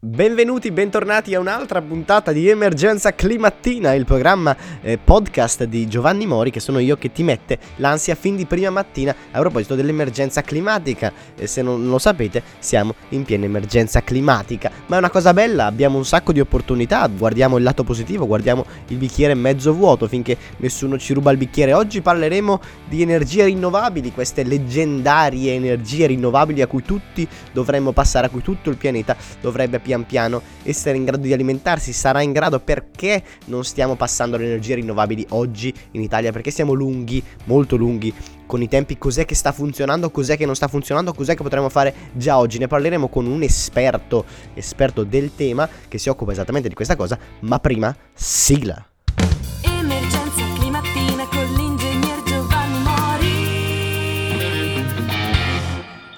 Benvenuti, bentornati a un'altra puntata di Emergenza Climattina, il programma eh, podcast di Giovanni Mori, che sono io che ti mette l'ansia fin di prima mattina a proposito dell'emergenza climatica. E se non lo sapete, siamo in piena emergenza climatica. Ma è una cosa bella, abbiamo un sacco di opportunità, guardiamo il lato positivo, guardiamo il bicchiere mezzo vuoto finché nessuno ci ruba il bicchiere. Oggi parleremo di energie rinnovabili, queste leggendarie energie rinnovabili a cui tutti dovremmo passare, a cui tutto il pianeta dovrebbe pian piano essere in grado di alimentarsi, sarà in grado perché non stiamo passando alle energie rinnovabili oggi in Italia, perché siamo lunghi, molto lunghi con i tempi, cos'è che sta funzionando, cos'è che non sta funzionando, cos'è che potremmo fare già oggi. Ne parleremo con un esperto, esperto del tema che si occupa esattamente di questa cosa, ma prima sigla.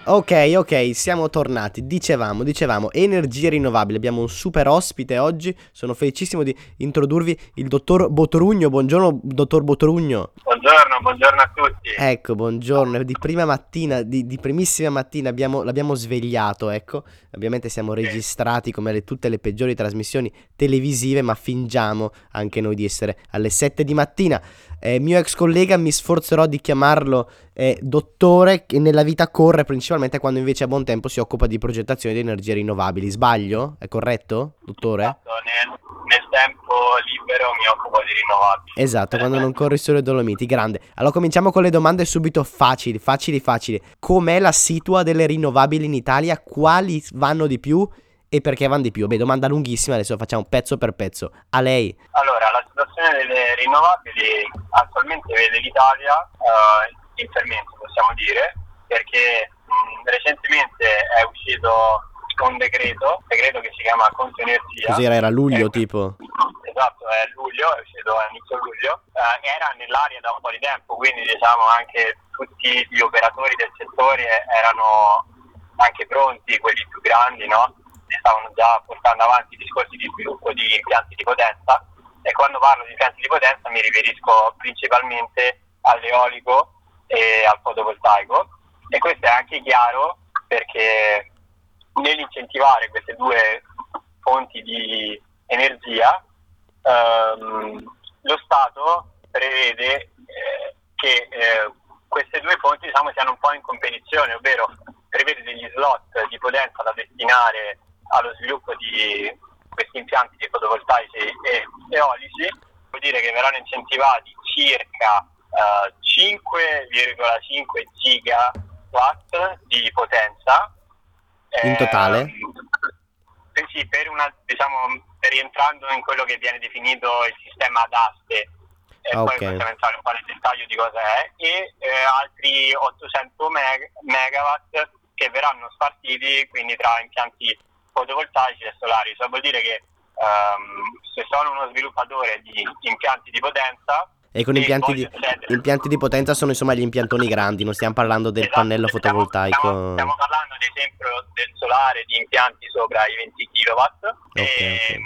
Ok, ok, siamo tornati. Dicevamo, dicevamo, energie rinnovabili. Abbiamo un super ospite oggi. Sono felicissimo di introdurvi il dottor Botorugno. Buongiorno, dottor Botorugno. Buongiorno, buongiorno a tutti. Ecco, buongiorno. Di prima mattina, di, di primissima mattina abbiamo- l'abbiamo svegliato, ecco. Ovviamente siamo registrati come le- tutte le peggiori trasmissioni televisive, ma fingiamo anche noi di essere alle 7 di mattina. Eh, mio ex collega mi sforzerò di chiamarlo eh, dottore che nella vita corre principalmente quando invece a buon tempo si occupa di progettazione di energie rinnovabili. Sbaglio? È corretto, dottore? Esatto, Nel, nel tempo libero mi occupo di rinnovabili. Esatto, quando non corri sulle Dolomiti, grande. Allora cominciamo con le domande subito facili, facili, facili. Com'è la situa delle rinnovabili in Italia? Quali vanno di più e perché vanno di più? Beh, domanda lunghissima, adesso facciamo pezzo per pezzo. A lei. Allora, la situazione delle rinnovabili attualmente vede l'Italia eh, in fermento, possiamo dire, perché mh, recentemente è uscito un decreto, decreto che si chiama Conto Energia. Cos'era? Era luglio Eh, tipo? Esatto, è luglio, è uscito a inizio luglio, eh, era nell'aria da un po' di tempo, quindi diciamo anche tutti gli operatori del settore erano anche pronti, quelli più grandi, no? E stavano già portando avanti discorsi di sviluppo di impianti di potenza. E quando parlo di impianti di potenza mi riferisco principalmente all'eolico e al fotovoltaico. E questo è anche chiaro perché nell'incentivare queste due fonti di energia ehm, lo Stato prevede eh, che eh, queste due fonti diciamo, siano un po' in competizione, ovvero prevede degli slot di potenza da destinare allo sviluppo di questi impianti di fotovoltaici e eolici, vuol dire che verranno incentivati circa eh, 5,5 gigawatt di potenza. In totale? Eh sì, per una, diciamo, rientrando in quello che viene definito il sistema ad aste, e Ah, poi ok. possiamo entrare un po' nel dettaglio di cosa è, e eh, altri 800 meg- megawatt che verranno spartiti quindi tra impianti fotovoltaici e solari. Ciò vuol dire che ehm, se sono uno sviluppatore di impianti di potenza E con e impianti di, accedere- impianti di potenza sono insomma gli impiantoni grandi, non stiamo parlando del Esatto, pannello stiamo- fotovoltaico. Stiamo, stiamo parlando ad esempio del solare di impianti sopra i 20 kW e, ok. e-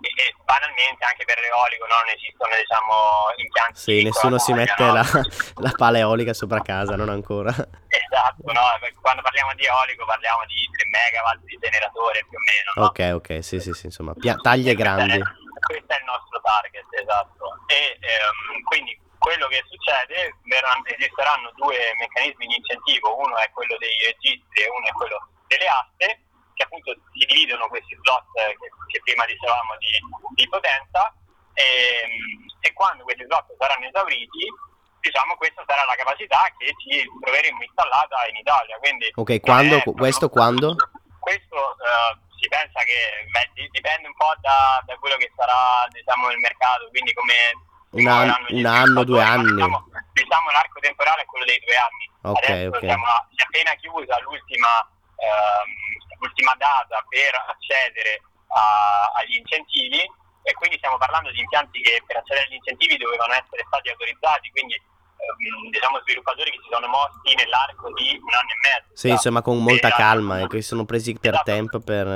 e banalmente anche per l'eolico no, non esistono diciamo impianti Sì, nessuno si mette no? la, la pala eolica sopra casa, non ancora. Esatto, no? quando parliamo di eolico parliamo di 3 megawatt di generatore più o meno. no? Ok, ok, sì, sì, sì, insomma, pia- taglie grandi. Questo è il nostro target, esatto. E ehm, quindi quello che succede, esisteranno due meccanismi di incentivo, uno è quello dei registri e uno è quello delle aste, che appunto si dividono questi slot eh, che, che prima dicevamo di, di potenza e, e quando questi slot saranno esauriti diciamo questa sarà la capacità che ci troveremo installata in Italia. Quindi Ok, quando, è- questo quando? Questo eh, si pensa che beh, di- dipende un po' da, da quello che sarà diciamo, il mercato, quindi come Un an- gli un anno, due ma anni. Diciamo, diciamo l'arco temporale è quello dei due anni. Ok, Adesso ok. siamo si è appena chiusa l'ultima, ehm, l'ultima data per accedere a- agli incentivi e quindi stiamo parlando di impianti che per accedere agli incentivi dovevano essere stati autorizzati, quindi ehm, diciamo sviluppatori che si sono mossi nell'arco di un anno e mezzo. Sì, insomma, con molta E, calma, e che si sono presi per Esatto. tempo per...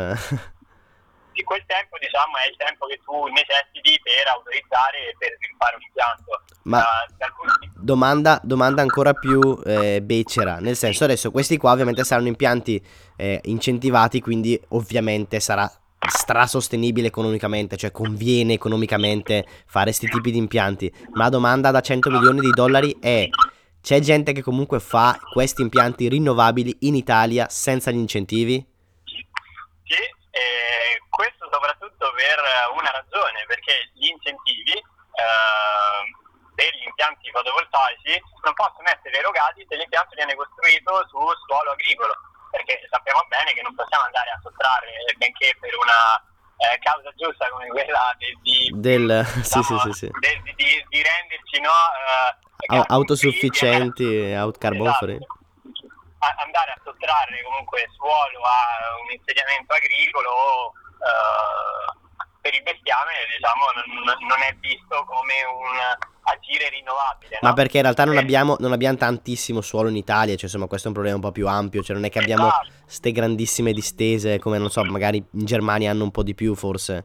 di quel tempo diciamo è il tempo che tu necessiti per autorizzare e per sviluppare un impianto. Ma punto di- domanda, domanda ancora più eh, becera, nel senso adesso questi qua ovviamente saranno impianti eh, incentivati, quindi ovviamente sarà strasostenibile economicamente, cioè conviene economicamente fare questi tipi di impianti. Ma la domanda da 100 milioni di dollari è, c'è gente che comunque fa questi impianti rinnovabili in Italia senza gli incentivi? Sì, e questo soprattutto per una ragione, perché gli incentivi eh, per gli impianti fotovoltaici non possono essere erogati se l'impianto viene costruito su suolo agricolo, perché sappiamo bene che non possiamo andare a sottrarre, benché per una eh, causa giusta come quella di, di, Del... sì, sì, diciamo, sì, sì. de- di- di- renderci no, eh, autosufficienti, free, out carbon Esatto. free. A- andare a sottrarre comunque suolo a un insediamento agricolo o eh, per il bestiame diciamo non, non è visto come un agire rinnovabile Ma no? perché in realtà non Eh, abbiamo, non abbiamo tantissimo suolo in Italia, cioè insomma questo è un problema un po' più ampio, cioè non è che abbiamo esatto. ste grandissime distese come non so, magari in Germania hanno un po' di più forse.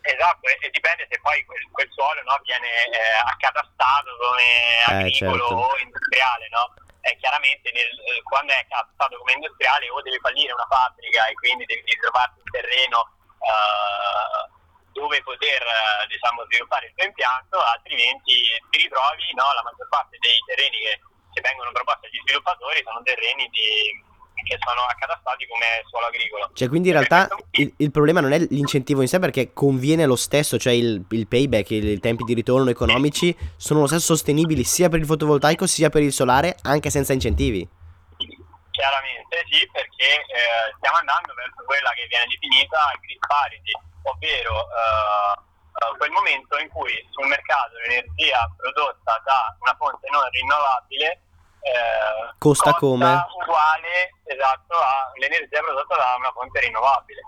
Esatto, e, e dipende se poi quel, quel suolo no, viene eh, accatastato come agricolo certo. o industriale, no? E chiaramente nel- eh, quando è accatastato come industriale o deve fallire una fabbrica e quindi devi trovarti un terreno eh, dove poter eh, diciamo, sviluppare il tuo impianto, altrimenti ti ritrovi, no, la maggior parte dei terreni che, che vengono proposti agli sviluppatori sono terreni di- che sono accatastati come suolo agricolo. Cioè quindi in realtà il, il problema non è l'incentivo in sé perché conviene lo stesso, cioè il, il payback, il- i tempi di ritorno economici sono lo stesso sostenibili sia per il fotovoltaico sia per il solare anche senza incentivi. Chiaramente sì, perché eh, stiamo andando verso quella che viene definita grid parity, ovvero eh, eh, quel momento in cui sul mercato l'energia prodotta da una fonte non rinnovabile eh, Costa come? uguale esatto all'energia prodotta da una fonte rinnovabile.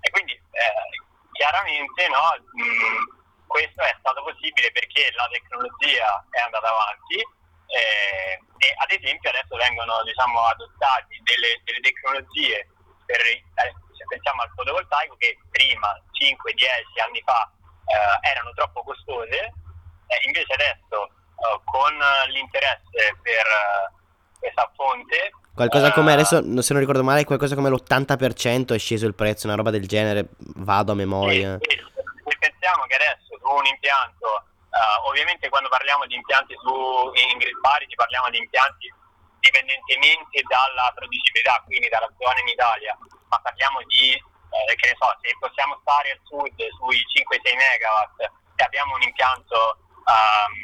E quindi eh, chiaramente no, mh, questo è stato possibile perché la tecnologia è andata avanti eh, e ad esempio adesso vengono diciamo, adottati delle, delle tecnologie per, eh, se pensiamo al fotovoltaico che prima 5-10 anni fa eh, erano troppo costose invece adesso eh, con l'interesse per questa fonte Qualcosa come eh, adesso, no- se non ricordo male, qualcosa come l'80% è sceso il prezzo, una roba del genere, vado a memoria. Sì, sì. Se pensiamo che adesso su un impianto, eh, ovviamente quando parliamo di impianti su, in grid parity parliamo di impianti dipendentemente dalla producibilità, quindi dalla zona in Italia, ma parliamo di, eh, che ne so, se possiamo stare al sud sui 5-6 megawatt e abbiamo un impianto ehm,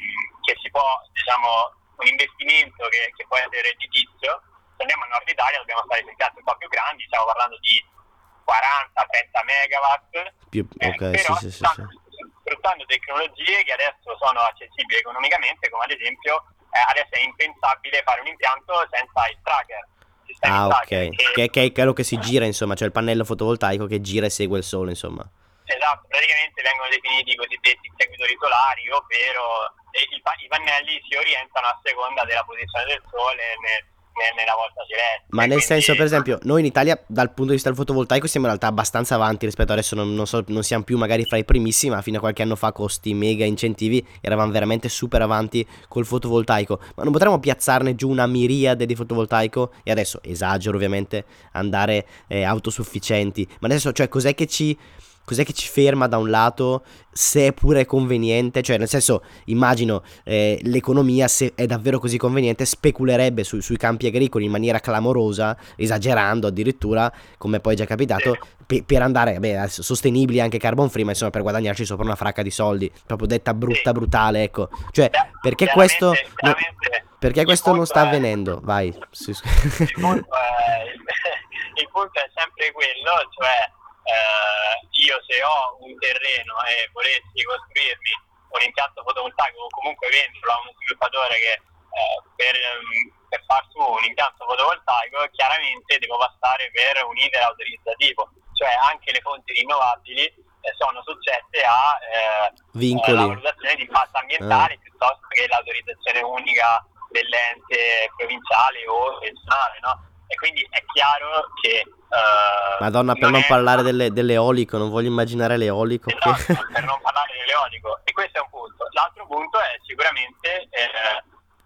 che si può, diciamo, un investimento che, che può essere redditizio, se andiamo al nord Italia dobbiamo stare su impianti un po' più grandi, stiamo parlando di 40-30 megawatt, Più, eh, ok, però sì, sì, sì, stanno sì. sfruttando tecnologie che adesso sono accessibili economicamente, come ad esempio eh, adesso è impensabile fare un impianto senza il tracker. Ah, tracker, ok. che- Che, che è quello che si gira, insomma, cioè il pannello fotovoltaico che gira e segue il sole, insomma. Esatto, praticamente vengono definiti i cosiddetti inseguitori solari, ovvero eh, i, pa- i pannelli si orientano a seconda della posizione del sole nel- nel- nella volta celeste. Ma nel Quindi- senso, per esempio, noi in Italia, dal punto di vista del fotovoltaico, siamo in realtà abbastanza avanti rispetto adesso. Non, non so, non siamo più magari fra i primissimi, ma fino a qualche anno fa, con sti mega incentivi, eravamo veramente super avanti col fotovoltaico. Ma non potremmo piazzarne giù una miriade di fotovoltaico? E adesso, esagero ovviamente, andare eh, autosufficienti. Ma adesso, cioè, cos'è che ci cos'è che ci ferma da un lato se è pure conveniente, cioè nel senso immagino eh, l'economia se è davvero così conveniente speculerebbe su- sui campi agricoli in maniera clamorosa, esagerando addirittura, come poi è già capitato, pe- per andare, beh, sostenibili anche carbon free, ma insomma per guadagnarci sopra una fracca di soldi, proprio detta brutta, brutale, ecco. Cioè, perché questo... no- perché questo non sta avvenendo? Vai. Il punto è, il punto è sempre quello, cioè io se ho un terreno e volessi costruirmi un impianto fotovoltaico o comunque venderlo a uno sviluppatore che eh, per, ehm, per far su un impianto fotovoltaico chiaramente devo passare per un iter autorizzativo, cioè anche le fonti rinnovabili eh, sono soggette a eh, Vincoli. eh, la valutazione di impatto ambientale piuttosto che l'autorizzazione unica dell'ente provinciale o regionale, no? E quindi è chiaro che... eh, Madonna, per non è- parlare delle, dell'eolico, non voglio immaginare l'eolico. che- Esatto, per non parlare dell'eolico. E questo è un punto. L'altro punto è sicuramente eh,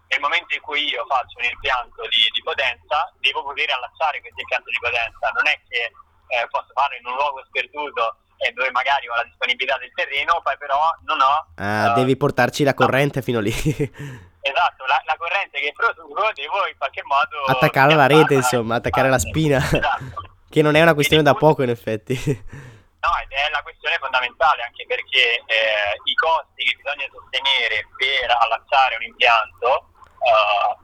nel momento in cui io faccio un impianto di, di potenza, devo poter allacciare questo impianto di potenza. Non è che eh, posso farlo in un luogo sperduto e dove magari ho la disponibilità del terreno, poi però non ho... Ah, eh, devi portarci la corrente fino lì. Esatto, la, la corrente che produco devo in qualche modo... attaccare alla rete, insomma, in attaccare la parte. spina. Esatto. che non è una questione da Quindi, poco, in effetti. No, ed è la questione fondamentale anche perché eh, i costi che bisogna sostenere per allacciare un impianto,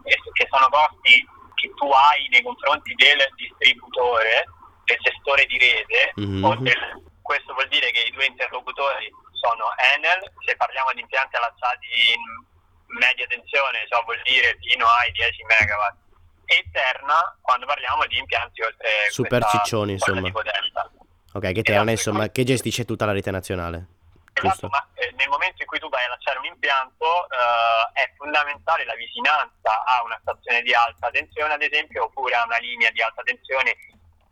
eh, che sono costi che tu hai nei confronti del distributore, del gestore di rete, Mhm. o del- questo vuol dire che i due interlocutori sono Enel, se parliamo di impianti allacciati in media tensione, ciò vuol dire fino ai 10 megawatt, e Terna quando parliamo di impianti oltre Super ciccioni, insomma. Ok, che Terna, insomma, che gestisce tutta la rete nazionale. Esatto, ma eh, nel momento in cui tu vai a lanciare un impianto eh, è fondamentale la vicinanza a una stazione di alta tensione, ad esempio, oppure a una linea di alta tensione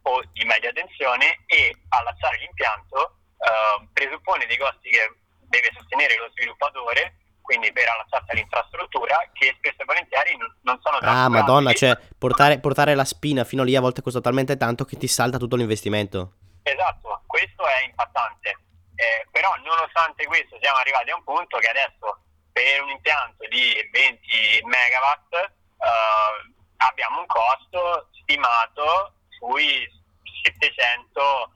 o di media tensione e allacciare l'impianto eh, presuppone dei costi che deve sostenere lo sviluppatore, quindi per allacciarsi all'infrastruttura, che spesso e volentieri non, sono Ah, trascurabili. madonna, cioè, portare, portare la spina fino lì a volte costa talmente tanto che ti salta tutto l'investimento. Esatto, questo è impattante. Eh, però nonostante questo siamo arrivati a un punto che adesso per un impianto di 20 megawatt eh, abbiamo un costo stimato sui 700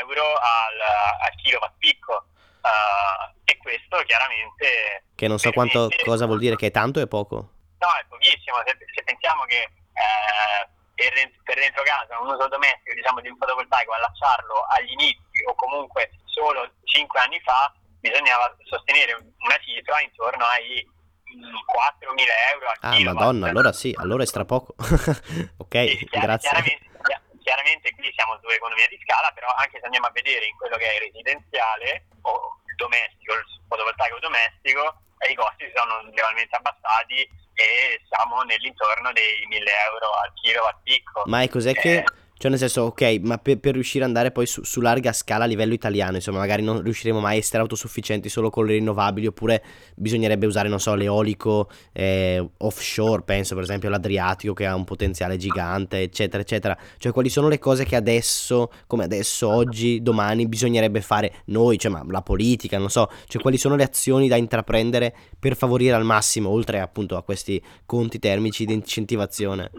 euro al, al kilowatt picco Eh, e questo chiaramente Che non so quanto, cosa vuol dire, che è tanto o è poco. No, è pochissimo. Se, se pensiamo che eh, per, per dentro casa un uso domestico diciamo, di un fotovoltaico, allacciarlo agli inizi o comunque solo 5 anni fa, bisognava sostenere una cifra intorno ai mm, 4.000 euro al Ah, madonna, allora sì, allora è stra poco. ok, Sì, chiar- grazie. Chiaramente, chia- chiaramente qui siamo su economia di scala, però anche se andiamo a vedere in quello che è residenziale o il domestico, il fotovoltaico domestico, eh, i costi si sono legalmente abbassati e siamo nell'intorno dei 1000 euro al kilowatt picco. Ma è cos'è che... Cioè, nel senso, ok, ma per, per riuscire ad andare poi su, su larga scala a livello italiano, insomma, magari non riusciremo mai a essere autosufficienti solo con le rinnovabili, oppure bisognerebbe usare, non so, l'eolico eh, offshore, penso per esempio all'Adriatico che ha un potenziale gigante, eccetera, eccetera. Cioè, quali sono le cose che adesso, come adesso, oggi, domani, bisognerebbe fare noi, cioè, ma la politica, non so, cioè, quali sono le azioni da intraprendere per favorire al massimo, oltre appunto a questi conti termici di incentivazione?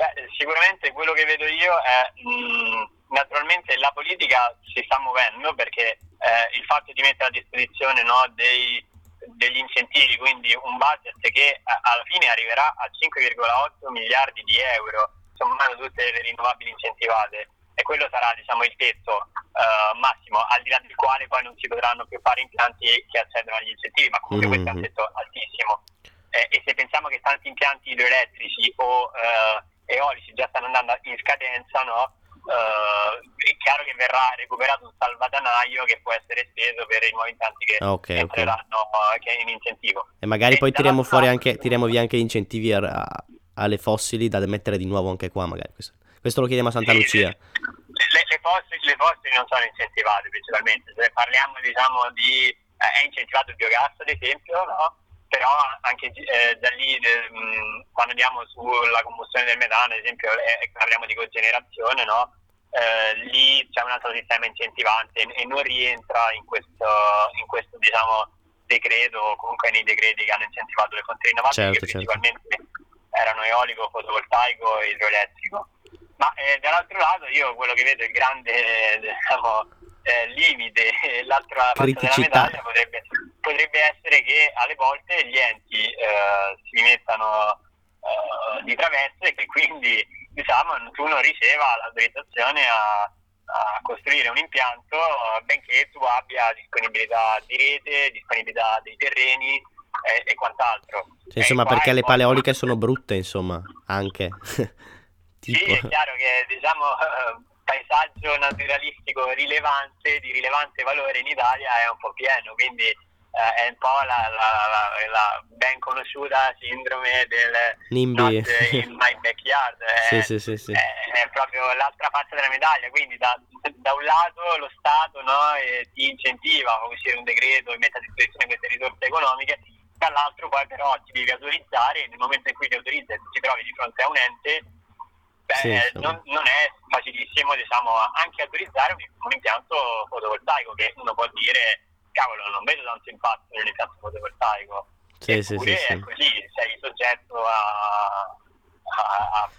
Beh, sicuramente quello che vedo io è mh, naturalmente la politica si sta muovendo perché eh, il fatto di mettere a disposizione no, dei, degli incentivi, quindi un budget che eh, alla fine arriverà a 5,8 miliardi di euro, sommando tutte le rinnovabili incentivate, e quello sarà diciamo, il tetto eh, massimo, al di là del quale poi non si potranno più fare impianti che accedono agli incentivi, ma comunque questo è un Mhm. tetto altissimo. Eh, e se pensiamo che tanti impianti idroelettrici o eh, eolici già stanno andando in scadenza, no? Eh, è chiaro che verrà recuperato un salvadanaio che può essere speso per i nuovi impianti che Ah, ok, ok. entreranno eh, che è in incentivo. E magari E poi tiriamo fuori anche, tiriamo via anche gli incentivi a- a- alle fossili da mettere di nuovo anche qua, magari. Questo, questo lo chiediamo a Santa Sì, Lucia. Le, le, fossili, le fossili non sono incentivate principalmente, se parliamo diciamo di eh, è incentivato il biogas ad esempio, no? Però anche eh, da lì eh, mh, quando andiamo sulla combustione del metano ad esempio eh, parliamo di cogenerazione, no? eh, lì c'è un altro sistema incentivante e non rientra in questo, in questo diciamo, decreto o comunque nei decreti che hanno incentivato le fonti rinnovabili Certo, che certo. principalmente erano eolico, fotovoltaico e idroelettrico. Ma eh, dall'altro lato io quello che vedo il grande eh, diciamo, eh, limite, e l'altra faccia della medaglia potrebbe, potrebbe essere che alle volte gli enti eh, si mettano eh, di traverso e che quindi diciamo, tu non riceva l'autorizzazione a, a costruire un impianto eh, benché tu abbia disponibilità di rete, disponibilità dei terreni e, e quant'altro. Cioè, insomma, E qua perché le un pale po'- eoliche sono brutte, insomma, anche. Sì, è chiaro che diciamo eh, paesaggio naturalistico rilevante, di rilevante valore in Italia è un po' pieno, quindi eh, è un po' la, la- la- la ben conosciuta sindrome del NIMBY. in my backyard. È, sì, sì, sì. è- è proprio l'altra faccia della medaglia, quindi da, da un lato lo Stato no, eh, ti incentiva a uscire un decreto e mette a disposizione queste risorse economiche, dall'altro poi però ti devi autorizzare e nel momento in cui ti autorizzi e ti trovi di fronte a un ente, beh, eh, non, non è facilissimo diciamo, anche autorizzare un, un impianto fotovoltaico che uno può dire cavolo non vedo tanto impatto nell'impianto fotovoltaico. Sì, sì, Eppure sì, sì. è così, sei soggetto a... a- a-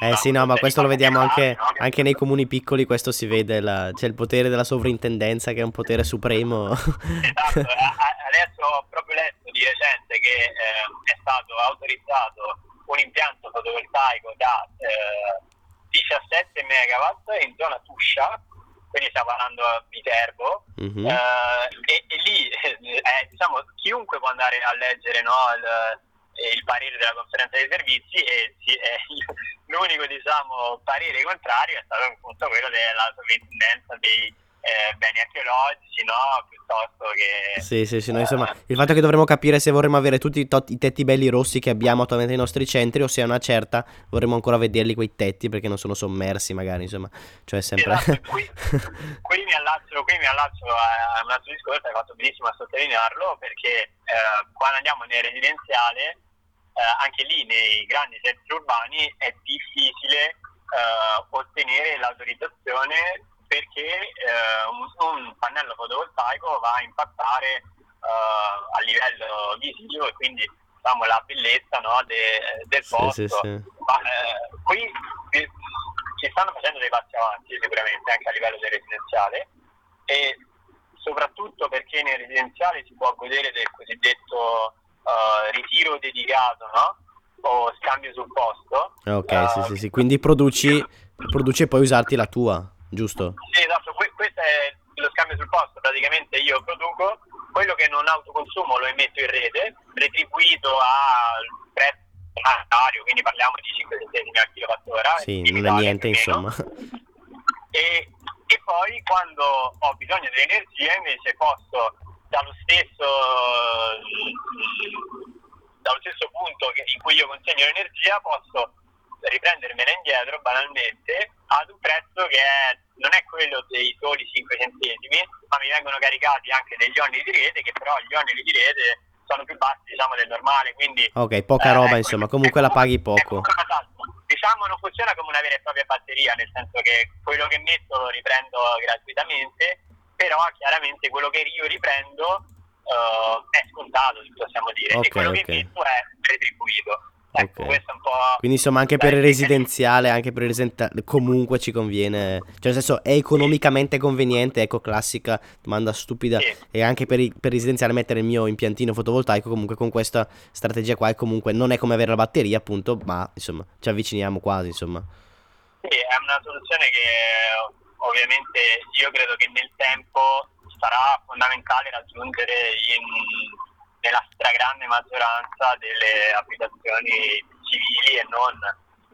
Eh sì, no, ma questo lo vediamo anche, anche nei comuni piccoli, questo si vede, la- c'è il potere della sovrintendenza che è un potere supremo. Esatto, adesso ho proprio letto di recente che eh, è stato autorizzato un impianto fotovoltaico da eh, 17 megawatt in zona Tuscia, quindi stiamo parlando a Viterbo, Mhm. eh, e, e lì eh, diciamo, chiunque può andare a leggere no, il, il parere della conferenza dei servizi e sì, eh, l'unico diciamo, parere contrario è stato appunto quello della sovrintendenza dei eh, beni archeologici, no? piuttosto che... Sì, sì, sì, no, insomma, il fatto è che dovremmo capire se vorremmo avere tutti i, tot- i tetti belli rossi che abbiamo attualmente nei nostri centri o se a una certa vorremmo ancora vederli quei tetti perché non sono sommersi magari, insomma, cioè è sempre... Esatto, qui, qui mi allaccio, qui mi allaccio a a un altro discorso, hai fatto benissimo a sottolinearlo, perché eh, quando andiamo nel residenziale, eh, anche lì nei grandi centri urbani è difficile eh, ottenere l'autorizzazione perché eh, un, un pannello fotovoltaico va a impattare eh, a livello visivo e quindi diciamo, la bellezza no, de- del Sì, posto. sì, sì. Ma eh, qui eh, ci stanno facendo dei passi avanti sicuramente anche a livello del residenziale e soprattutto perché nel residenziale si può godere del cosiddetto eh, ritiro dedicato no? o scambio sul posto. Ok, sì, Eh, sì, sì, quindi produci, produci e poi usarti la tua, giusto? Sì, esatto, que- questo è lo scambio sul posto, praticamente io produco quello che non autoconsumo lo emetto in rete, retribuito al prezzo monetario, quindi parliamo di 5 centesimi al kilowattora. Sì, non è niente, insomma. E, e poi quando ho bisogno dell'energia invece posso dallo stesso, dallo stesso punto in cui io consegno l'energia posso riprendermela indietro banalmente ad un prezzo che è- non è quello dei soli 5 centesimi ma mi vengono caricati anche degli oneri di rete che però gli oneri di rete sono più bassi diciamo del normale quindi Ok, poca eh, roba, ecco, insomma, comunque la paghi poco. Diciamo non funziona come una vera e propria batteria, nel senso che quello che metto lo riprendo gratuitamente, però chiaramente quello che io riprendo eh, è scontato, possiamo dire, Ok, e quello ok. che metto è retribuito. Ecco, Ok. questo è un po'... Quindi insomma anche per il residenziale, anche per il residenziale, comunque ci conviene, cioè nel senso è economicamente conveniente, ecco classica domanda stupida, Sì. e anche per, i- per il residenziale mettere il mio impiantino fotovoltaico comunque con questa strategia qua e comunque non è come avere la batteria appunto, ma insomma ci avviciniamo quasi insomma. Sì, è una soluzione che ovviamente io credo che nel tempo sarà fondamentale raggiungere in- nella stragrande maggioranza delle abitazioni civili e non.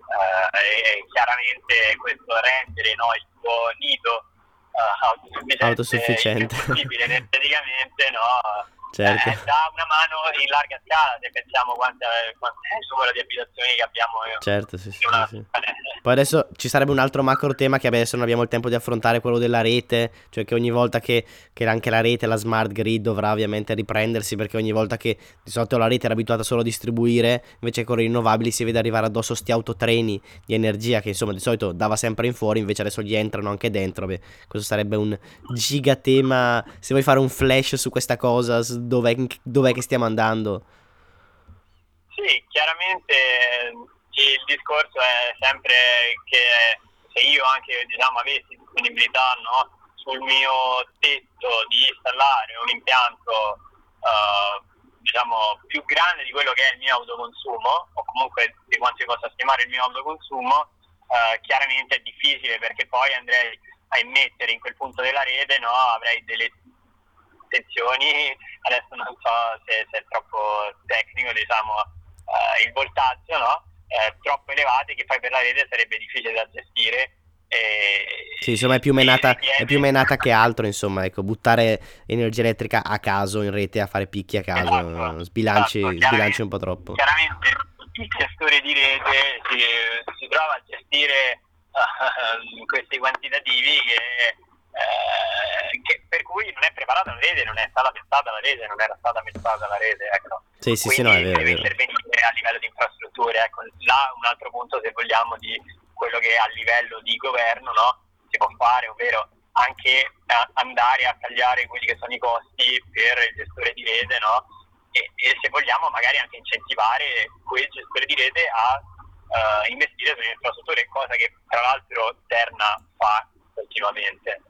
Eh, e chiaramente questo rendere no, il tuo nido eh, autosufficiente, Autosufficiente. possibile energeticamente no, Certo. eh, dà una mano in larga scala se pensiamo quanto è, il numero di abitazioni che abbiamo io. Certo, sì, sì, una- sì. Poi adesso ci sarebbe un altro macro tema che adesso non abbiamo il tempo di affrontare, quello della rete, cioè che ogni volta che, che anche la rete, la smart grid dovrà ovviamente riprendersi perché ogni volta che di solito la rete era abituata solo a distribuire, invece con le rinnovabili si vede arrivare addosso sti autotreni di energia che insomma di solito dava sempre in fuori, invece adesso gli entrano anche dentro, Beh, questo sarebbe un gigatema, se vuoi fare un flash su questa cosa, su dov'è, dov'è che stiamo andando? Sì, chiaramente eh, il discorso è sempre che se io anche diciamo, avessi disponibilità no, sul mio tetto di installare un impianto eh, diciamo, più grande di quello che è il mio autoconsumo o comunque di quanto io possa stimare il mio autoconsumo, eh, chiaramente è difficile perché poi andrei a immettere in quel punto della rete, no, avrei delle tensioni, adesso non so se, se è troppo tecnico, diciamo, eh, il voltaggio, no? Eh, troppo elevati che poi per la rete sarebbe difficile da gestire. E, Sì, insomma è più menata, è più menata che altro, insomma, ecco, buttare energia elettrica a caso in rete a fare picchi a caso, Esatto, sbilanci, esatto, sbilanci un po' troppo. Chiaramente il gestore di rete si, si trova a gestire eh, questi quantitativi che, eh, che- per cui non è preparata la rete, non è stata pensata la rete, non era stata pensata la rete. Ecco. Sì, sì, sì, no, è Quindi vero, deve intervenire a livello di infrastrutture. Ecco, là un altro punto, se vogliamo, di quello che a livello di governo no, si può fare, ovvero anche eh, andare a tagliare quelli che sono i costi per il gestore di rete, no? E, e se vogliamo magari anche incentivare quel gestore di rete a eh, investire sulle infrastrutture, cosa che tra l'altro Terna fa continuamente.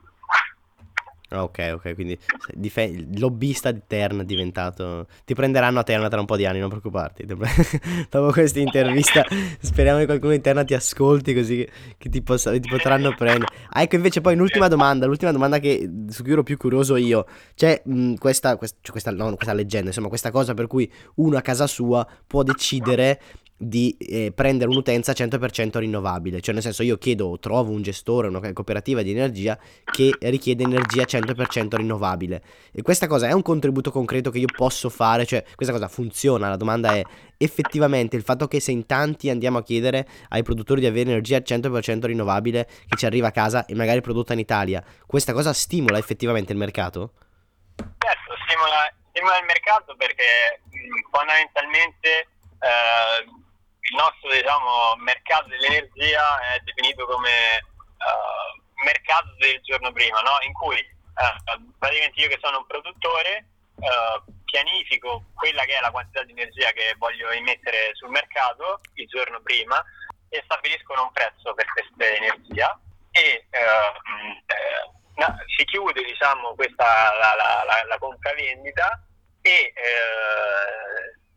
Ah, Ok, ok, quindi il lobbista di Terna è diventato... Ti prenderanno a Terna tra un po' di anni, non preoccuparti. Dopo questa intervista speriamo che qualcuno di Terna ti ascolti così che ti, possa- ti potranno prendere. Ah, ecco invece poi un'ultima domanda, l'ultima domanda che, su cui ero più curioso io. C'è mh, questa, quest- cioè questa, no, questa leggenda, insomma, questa cosa per cui uno a casa sua può decidere di eh, prendere un'utenza 100% rinnovabile, cioè nel senso io chiedo trovo un gestore, una cooperativa di energia che richiede energia 100% rinnovabile. E questa cosa è un contributo concreto che io posso fare, cioè questa cosa funziona, la domanda è effettivamente il fatto che se in tanti andiamo a chiedere ai produttori di avere energia 100% rinnovabile che ci arriva a casa e magari prodotta in Italia, questa cosa stimola effettivamente il mercato? Certo, stimola, stimola il mercato perché fondamentalmente eh, il nostro diciamo, mercato dell'energia è definito come eh, mercato del giorno prima, no? in cui eh, praticamente io che sono un produttore eh, pianifico quella che è la quantità di energia che voglio immettere sul mercato il giorno prima e stabiliscono un prezzo per questa energia e no, si chiude diciamo questa la, la, la, la compravendita e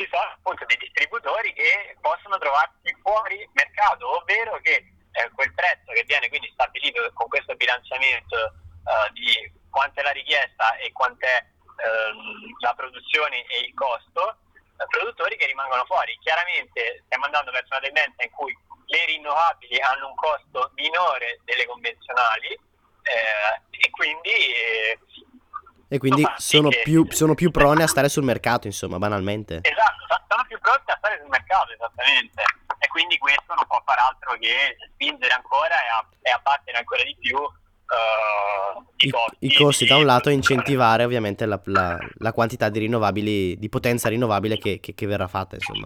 ci sono appunto dei distributori che possono trovarsi fuori mercato, ovvero che eh, quel prezzo che viene quindi stabilito con questo bilanciamento eh, di quanta è la richiesta e quant'è ehm, la produzione e il costo, eh, produttori che rimangono fuori. Chiaramente stiamo andando verso una tendenza in cui le rinnovabili hanno un costo minore delle convenzionali eh, e quindi eh, E quindi sono più, sono più prone a stare sul mercato, insomma, banalmente. Esatto, sa- sono più pronti a stare sul mercato, esattamente. E quindi questo non può far altro che spingere ancora e, a- e abbattere ancora di più eh, i, I, costi. i costi di- da un lato e incentivare ovviamente la, la- la quantità di rinnovabili, di potenza rinnovabile che, che- che verrà fatta, insomma.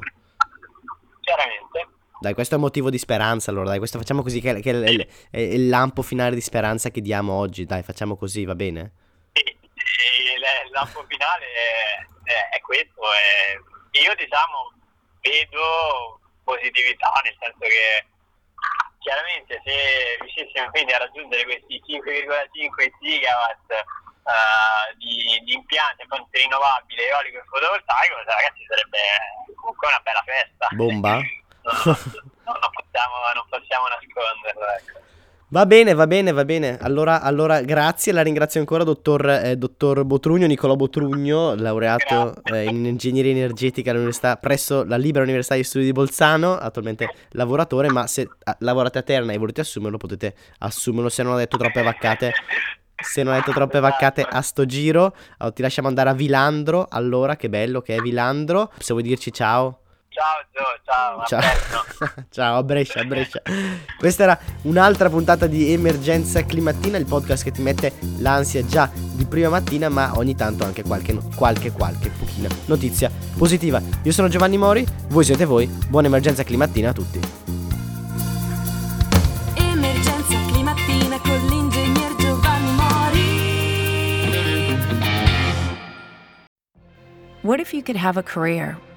Chiaramente. Dai, questo è un motivo di speranza, allora, dai, questo facciamo così, che, che è, il- è il lampo finale di speranza che diamo oggi, dai, facciamo così, va bene? Sì, il lampo finale è, è- è questo. io diciamo vedo positività, nel senso che chiaramente se riuscissimo quindi a raggiungere questi 5,5 gigawatt eh, di, di impianti a fonte rinnovabile, eolico e fotovoltaico, ragazzi sarebbe comunque una bella festa. Bomba? No, non, possiamo, non possiamo nasconderlo. Ecco. Va bene, va bene, va bene. Allora, allora grazie, la ringrazio ancora, dottor, eh, dottor Botrugno, Nicolò Botrugno, laureato eh, in ingegneria energetica all'università, presso la Libera Università di Studi di Bolzano, attualmente lavoratore, ma se ah, lavorate a Terna e volete assumerlo, potete assumerlo, se non ho detto troppe vaccate. se non hai detto troppe vaccate a sto giro. Allora, ti lasciamo andare a Vilandro. Allora, che bello che è Vilandro. Se vuoi dirci ciao. Ciao Gio, ciao, a Ciao. Ciao, a Brescia, a Brescia. Questa era un'altra puntata di Emergenza Climattina, il podcast che ti mette l'ansia già di prima mattina, ma ogni tanto anche qualche, qualche, qualche pochina notizia positiva. Io sono Giovanni Mori, voi siete voi, buona emergenza climattina a tutti. Emergenza climattina con l'ingegner Giovanni Mori. What if you could have a career